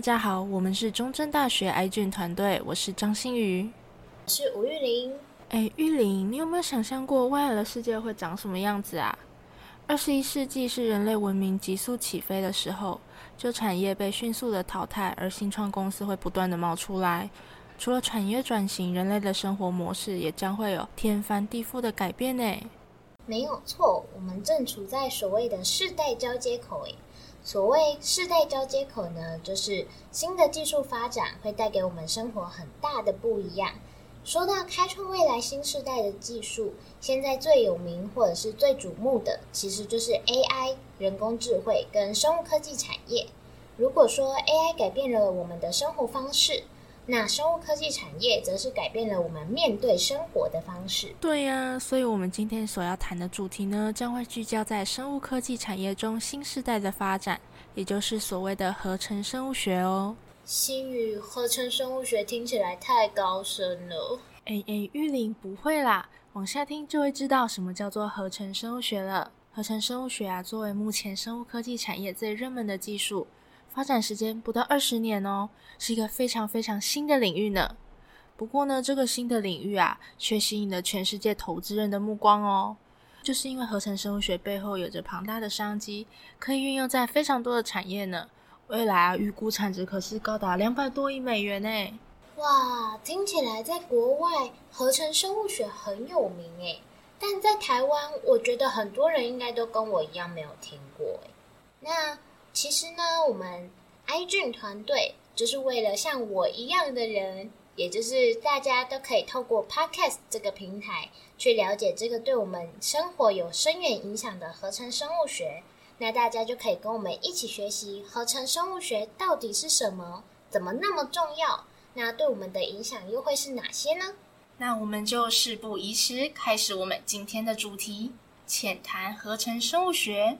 大家好，我们是中正大学癌菌团队，我是张馨予，我是吴玉玲。哎，玉玲，你有没有想象过未来的世界会长什么样子啊？二十一世纪是人类文明急速起飞的时候，旧产业被迅速的淘汰，而新创公司会不断的冒出来。除了产业转型，人类的生活模式也将会有天翻地覆的改变呢。没有错，我们正处在所谓的世代交接口。诶，所谓世代交接口呢，就是新的技术发展会带给我们生活很大的不一样。说到开创未来新时代的技术，现在最有名或者是最瞩目的，其实就是 AI 人工智慧跟生物科技产业。如果说 AI 改变了我们的生活方式，那生物科技产业则是改变了我们面对生活的方式。对呀，所以我们今天所要谈的主题呢，将会聚焦在生物科技产业中新时代的发展，也就是所谓的合成生物学哦。馨予，合成生物学听起来太高深了。哎哎，玉玲不会啦，往下听就会知道什么叫做合成生物学了。合成生物学啊，作为目前生物科技产业最热门的技术，发展时间不到二十年哦，是一个非常非常新的领域呢。不过呢，这个新的领域啊，却吸引了全世界投资人的目光哦，就是因为合成生物学背后有着庞大的商机，可以运用在非常多的产业呢。未来啊，预估产值可是高达两百多亿美元呢！哇，听起来在国外合成生物学很有名诶，但在台湾，我觉得很多人应该都跟我一样没有听过诶。那其实呢，我们癌菌团队就是为了像我一样的人，也就是大家都可以透过 Podcast 这个平台去了解这个对我们生活有深远影响的合成生物学。那大家就可以跟我们一起学习合成生物学到底是什么，怎么那么重要？那对我们的影响又会是哪些呢？那我们就事不宜迟，开始我们今天的主题，浅谈合成生物学。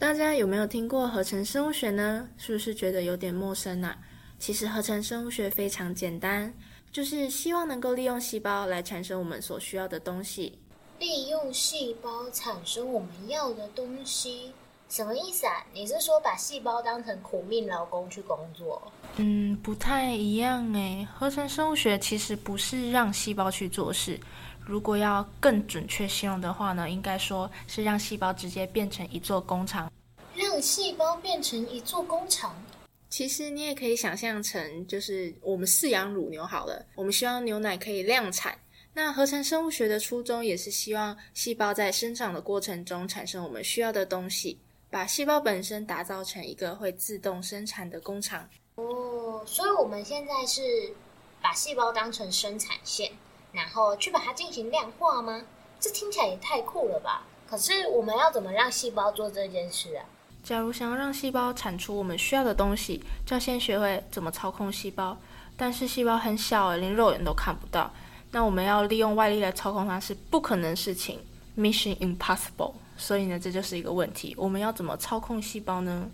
大家有没有听过合成生物学呢？是不是觉得有点陌生呢？其实合成生物学非常简单，就是希望能够利用细胞来产生我们所需要的东西。利用细胞产生我们要的东西。什么意思啊？你是说把细胞当成苦命劳工去工作？嗯，不太一样诶。合成生物学其实不是让细胞去做事，如果要更准确形容的话呢，应该说是让细胞直接变成一座工厂。让细胞变成一座工厂？其实你也可以想象成，就是我们饲养乳牛好了，我们希望牛奶可以量产。那合成生物学的初衷也是希望细胞在生长的过程中产生我们需要的东西。把细胞本身打造成一个会自动生产的工厂哦，所以我们现在是把细胞当成生产线，然后去把它进行量化吗？这听起来也太酷了吧！可是我们要怎么让细胞做这件事啊？假如想要让细胞产出我们需要的东西，就要先学会怎么操控细胞。但是细胞很小，连肉眼都看不到，那我们要利用外力来操控它是不可能的事情，Mission Impossible。所以呢，这就是一个问题。我们要怎么操控细胞呢？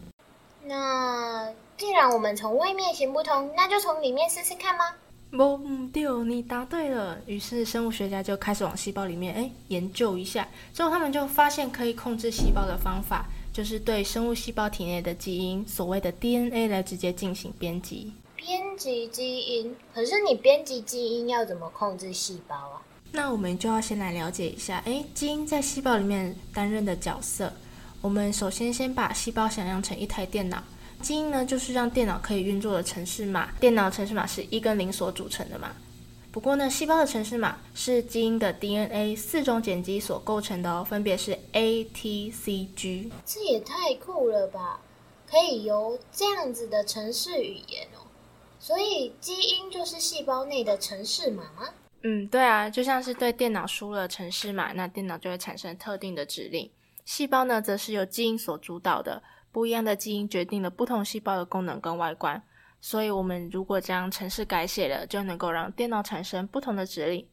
那既然我们从外面行不通，那就从里面试试看吗？不，对，你答对了。于是生物学家就开始往细胞里面哎研究一下。之后他们就发现可以控制细胞的方法，就是对生物细胞体内的基因，所谓的 DNA 来直接进行编辑。编辑基因？可是你编辑基因要怎么控制细胞啊？那我们就要先来了解一下，诶，基因在细胞里面担任的角色。我们首先先把细胞想象成一台电脑，基因呢就是让电脑可以运作的程式码。电脑程式码是一跟零所组成的嘛。不过呢，细胞的程式码是基因的 DNA 四种碱基所构成的哦，分别是 A、T、C、G。这也太酷了吧！可以由这样子的程式语言哦，所以基因就是细胞内的程式码吗？嗯，对啊，就像是对电脑输了程式码，那电脑就会产生特定的指令。细胞呢，则是由基因所主导的，不一样的基因决定了不同细胞的功能跟外观。所以，我们如果将程式改写了，就能够让电脑产生不同的指令。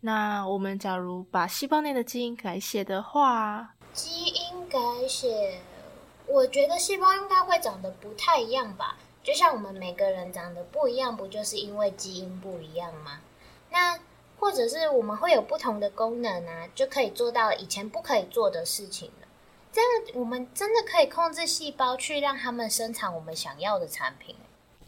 那我们假如把细胞内的基因改写的话，基因改写，我觉得细胞应该会长得不太一样吧？就像我们每个人长得不一样，不就是因为基因不一样吗？那或者是我们会有不同的功能啊，就可以做到以前不可以做的事情。这样我们真的可以控制细胞去让他们生产我们想要的产品。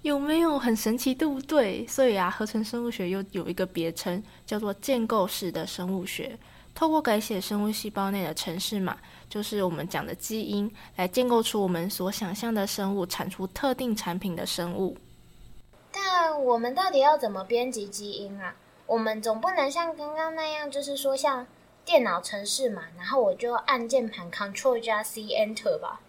有没有很神奇，对不对？所以啊，合成生物学又有一个别称，叫做建构式的生物学。透过改写生物细胞内的程式码，就是我们讲的基因，来建构出我们所想象的生物，产出特定产品的生物。但我们到底要怎么编辑基因啊？我们总不能像刚刚那样，就是说像电脑程式嘛，然后我就按键盘 Ctrl 加 C Enter 吧。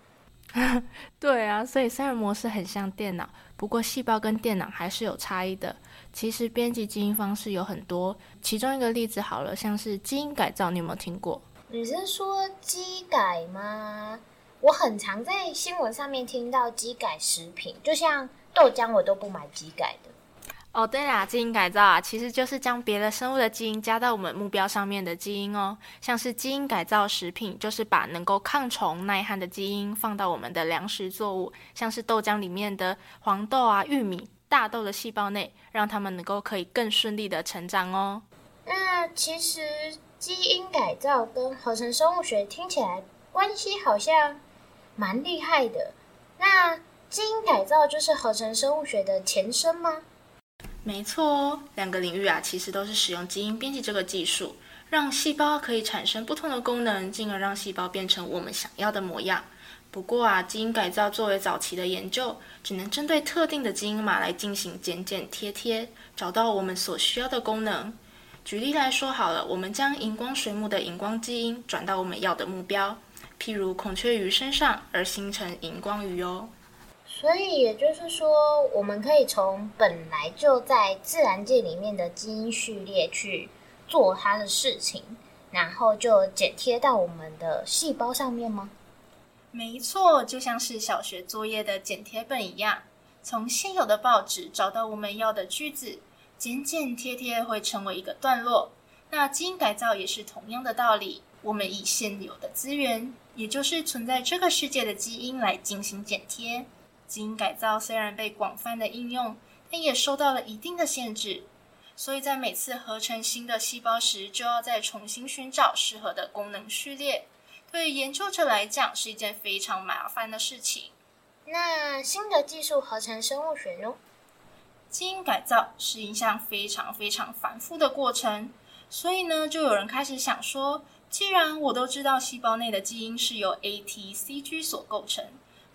对啊，所以三人模式很像电脑，不过细胞跟电脑还是有差异的。其实编辑基因方式有很多，其中一个例子好了，像是基因改造，你有没有听过？你是说基改吗？我很常在新闻上面听到基改食品，就像豆浆，我都不买基改的。哦，对啦，基因改造啊，其实就是将别的生物的基因加到我们目标上面的基因哦。像是基因改造食品，就是把能够抗虫耐旱的基因放到我们的粮食作物，像是豆浆里面的黄豆啊、玉米、大豆的细胞内，让它们能够可以更顺利的成长哦。那其实基因改造跟合成生物学听起来关系好像蛮厉害的。那基因改造就是合成生物学的前身吗？没错哦，两个领域啊，其实都是使用基因编辑这个技术，让细胞可以产生不同的功能，进而让细胞变成我们想要的模样。不过啊，基因改造作为早期的研究，只能针对特定的基因码来进行剪剪贴贴，找到我们所需要的功能。举例来说好了，我们将荧光水母的荧光基因转到我们要的目标，譬如孔雀鱼身上，而形成荧光鱼哦。所以也就是说，我们可以从本来就在自然界里面的基因序列去做它的事情，然后就剪贴到我们的细胞上面吗？没错，就像是小学作业的剪贴本一样，从现有的报纸找到我们要的句子，剪剪贴贴会成为一个段落。那基因改造也是同样的道理，我们以现有的资源，也就是存在这个世界的基因来进行剪贴。基因改造虽然被广泛的应用，但也受到了一定的限制，所以在每次合成新的细胞时，就要再重新寻找适合的功能序列。对于研究者来讲，是一件非常麻烦的事情。那新的技术合成生物学呢？基因改造是一项非常非常繁复的过程，所以呢，就有人开始想说，既然我都知道细胞内的基因是由 A、T、C、G 所构成。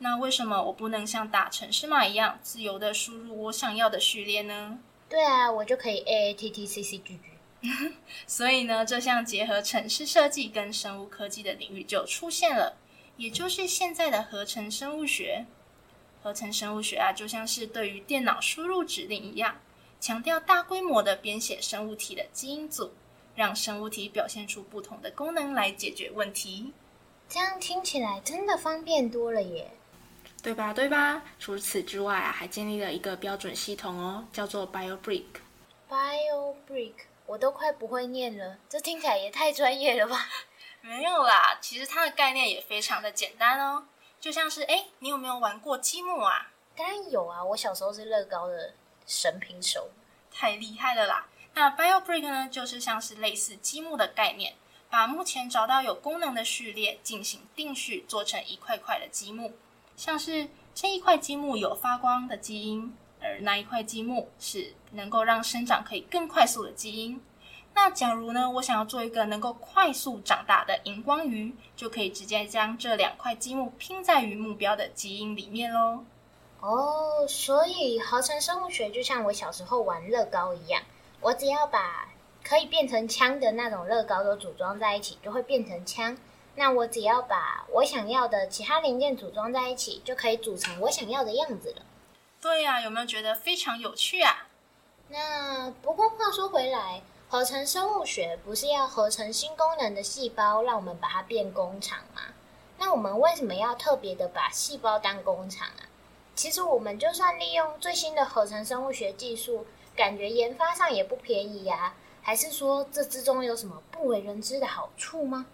那为什么我不能像打程式码一样自由的输入我想要的序列呢？对啊，我就可以 A A T T C C G G。所以呢，这项结合城市设计跟生物科技的领域就出现了，也就是现在的合成生物学。合成生物学啊，就像是对于电脑输入指令一样，强调大规模的编写生物体的基因组，让生物体表现出不同的功能来解决问题。这样听起来真的方便多了耶。对吧？对吧？除此之外啊，还建立了一个标准系统哦，叫做 BioBrick。BioBrick，我都快不会念了，这听起来也太专业了吧？没有啦，其实它的概念也非常的简单哦，就像是，哎，你有没有玩过积木啊？当然有啊，我小时候是乐高的神平手，太厉害了啦！那 BioBrick 呢，就是像是类似积木的概念，把目前找到有功能的序列进行定序，做成一块块的积木。像是这一块积木有发光的基因，而那一块积木是能够让生长可以更快速的基因。那假如呢，我想要做一个能够快速长大的荧光鱼，就可以直接将这两块积木拼在于目标的基因里面喽。哦，所以合成生物学就像我小时候玩乐高一样，我只要把可以变成枪的那种乐高都组装在一起，就会变成枪。那我只要把我想要的其他零件组装在一起，就可以组成我想要的样子了。对呀，有没有觉得非常有趣啊？那不过话说回来，合成生物学不是要合成新功能的细胞，让我们把它变工厂吗？那我们为什么要特别的把细胞当工厂啊？其实我们就算利用最新的合成生物学技术，感觉研发上也不便宜呀。还是说这之中有什么不为人知的好处吗？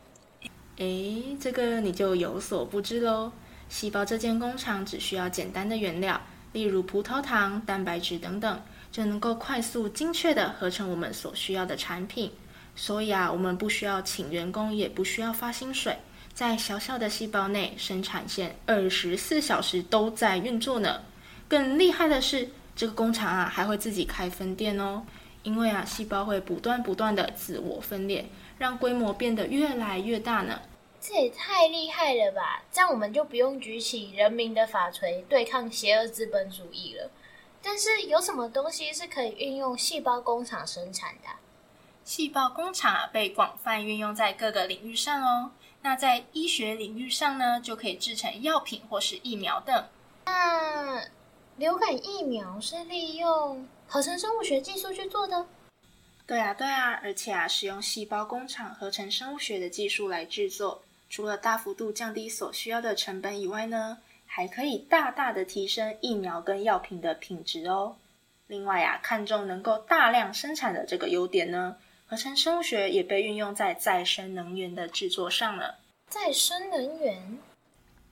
诶，这个你就有所不知喽。细胞这间工厂只需要简单的原料，例如葡萄糖、蛋白质等等，就能够快速、精确地合成我们所需要的产品。所以啊，我们不需要请员工，也不需要发薪水，在小小的细胞内，生产线二十四小时都在运作呢。更厉害的是，这个工厂啊还会自己开分店哦。因为啊，细胞会不断不断的自我分裂，让规模变得越来越大呢。这也太厉害了吧！这样我们就不用举起人民的法锤对抗邪恶资本主义了。但是有什么东西是可以运用细胞工厂生产的？细胞工厂啊，被广泛运用在各个领域上哦。那在医学领域上呢，就可以制成药品或是疫苗等。那流感疫苗是利用合成生物学技术去做的？对啊，对啊，而且啊，使用细胞工厂合成生物学的技术来制作，除了大幅度降低所需要的成本以外呢，还可以大大的提升疫苗跟药品的品质哦。另外啊，看重能够大量生产的这个优点呢。合成生物学也被运用在再生能源的制作上了。再生能源，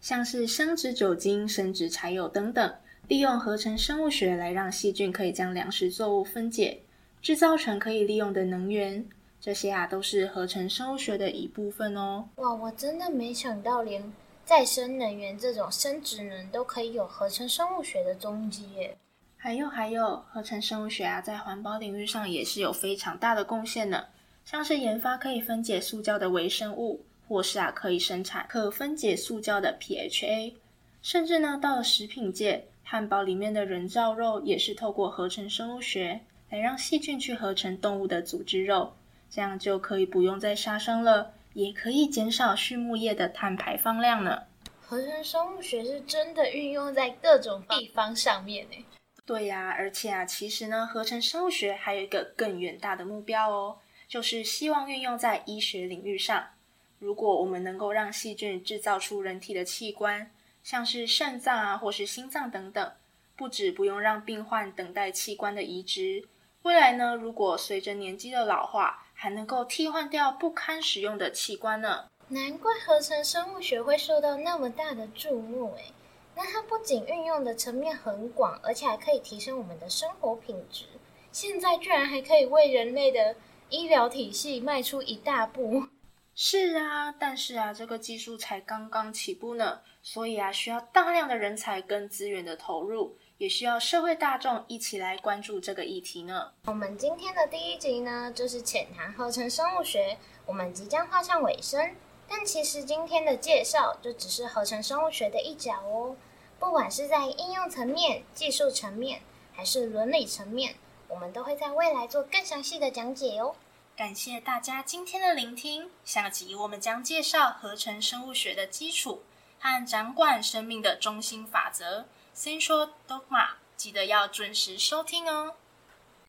像是生殖酒精、生质柴油等等，利用合成生物学来让细菌可以将粮食作物分解，制造成可以利用的能源。这些啊，都是合成生物学的一部分哦。哇，我真的没想到，连再生能源这种生殖能都可以有合成生物学的踪迹耶。还有还有，合成生物学啊，在环保领域上也是有非常大的贡献呢。像是研发可以分解塑胶的微生物，或是啊可以生产可分解塑胶的 PHA，甚至呢到了食品界，汉堡里面的人造肉也是透过合成生物学来让细菌去合成动物的组织肉，这样就可以不用再杀生了，也可以减少畜牧业的碳排放量呢。合成生物学是真的运用在各种地方上面呢。对呀，而且啊，其实呢，合成生物学还有一个更远大的目标哦，就是希望运用在医学领域上。如果我们能够让细菌制造出人体的器官，像是肾脏啊，或是心脏等等，不止不用让病患等待器官的移植，未来呢，如果随着年纪的老化，还能够替换掉不堪使用的器官呢。难怪合成生物学会受到那么大的注目诶。那它不仅运用的层面很广，而且还可以提升我们的生活品质。现在居然还可以为人类的医疗体系迈出一大步。是啊，但是啊，这个技术才刚刚起步呢，所以啊，需要大量的人才跟资源的投入，也需要社会大众一起来关注这个议题呢。我们今天的第一集呢，就是浅谈合成生物学，我们即将画上尾声。但其实今天的介绍就只是合成生物学的一角哦。不管是在应用层面、技术层面，还是伦理层面，我们都会在未来做更详细的讲解哦。感谢大家今天的聆听。下集我们将介绍合成生物学的基础和掌管生命的中心法则先说 dogma，记得要准时收听哦。